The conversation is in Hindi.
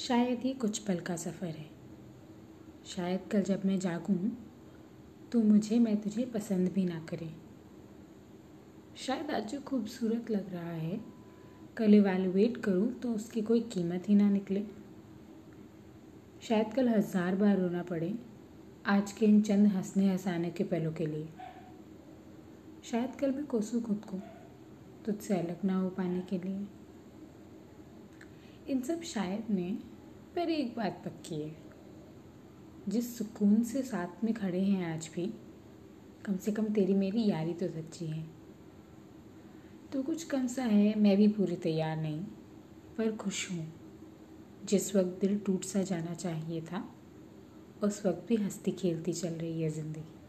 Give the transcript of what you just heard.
शायद ही कुछ पल का सफ़र है। शायद कल जब मैं जागूं तो मुझे, मैं तुझे पसंद भी ना करें। शायद आज जो खूबसूरत लग रहा है, कल इवेलुएट करूँ तो उसकी कोई कीमत ही ना निकले। शायद कल हज़ार बार रोना पड़े, आज के इन चंद हंसने हंसाने के पलों के लिए। शायद कल मैं कोसूँ खुद को, तुझसे अलग ना हो पाने के लिए। इन सब शायद ने पर एक बात पक्की है। जिस सुकून से साथ में खड़े हैं आज भी, कम से कम तेरी मेरी यारी तो सच्ची है। तो कुछ कम सा है, मैं भी पूरी तैयार नहीं, पर खुश हूँ। जिस वक्त दिल टूट सा जाना चाहिए था, उस वक्त भी हंसती खेलती चल रही है ज़िंदगी।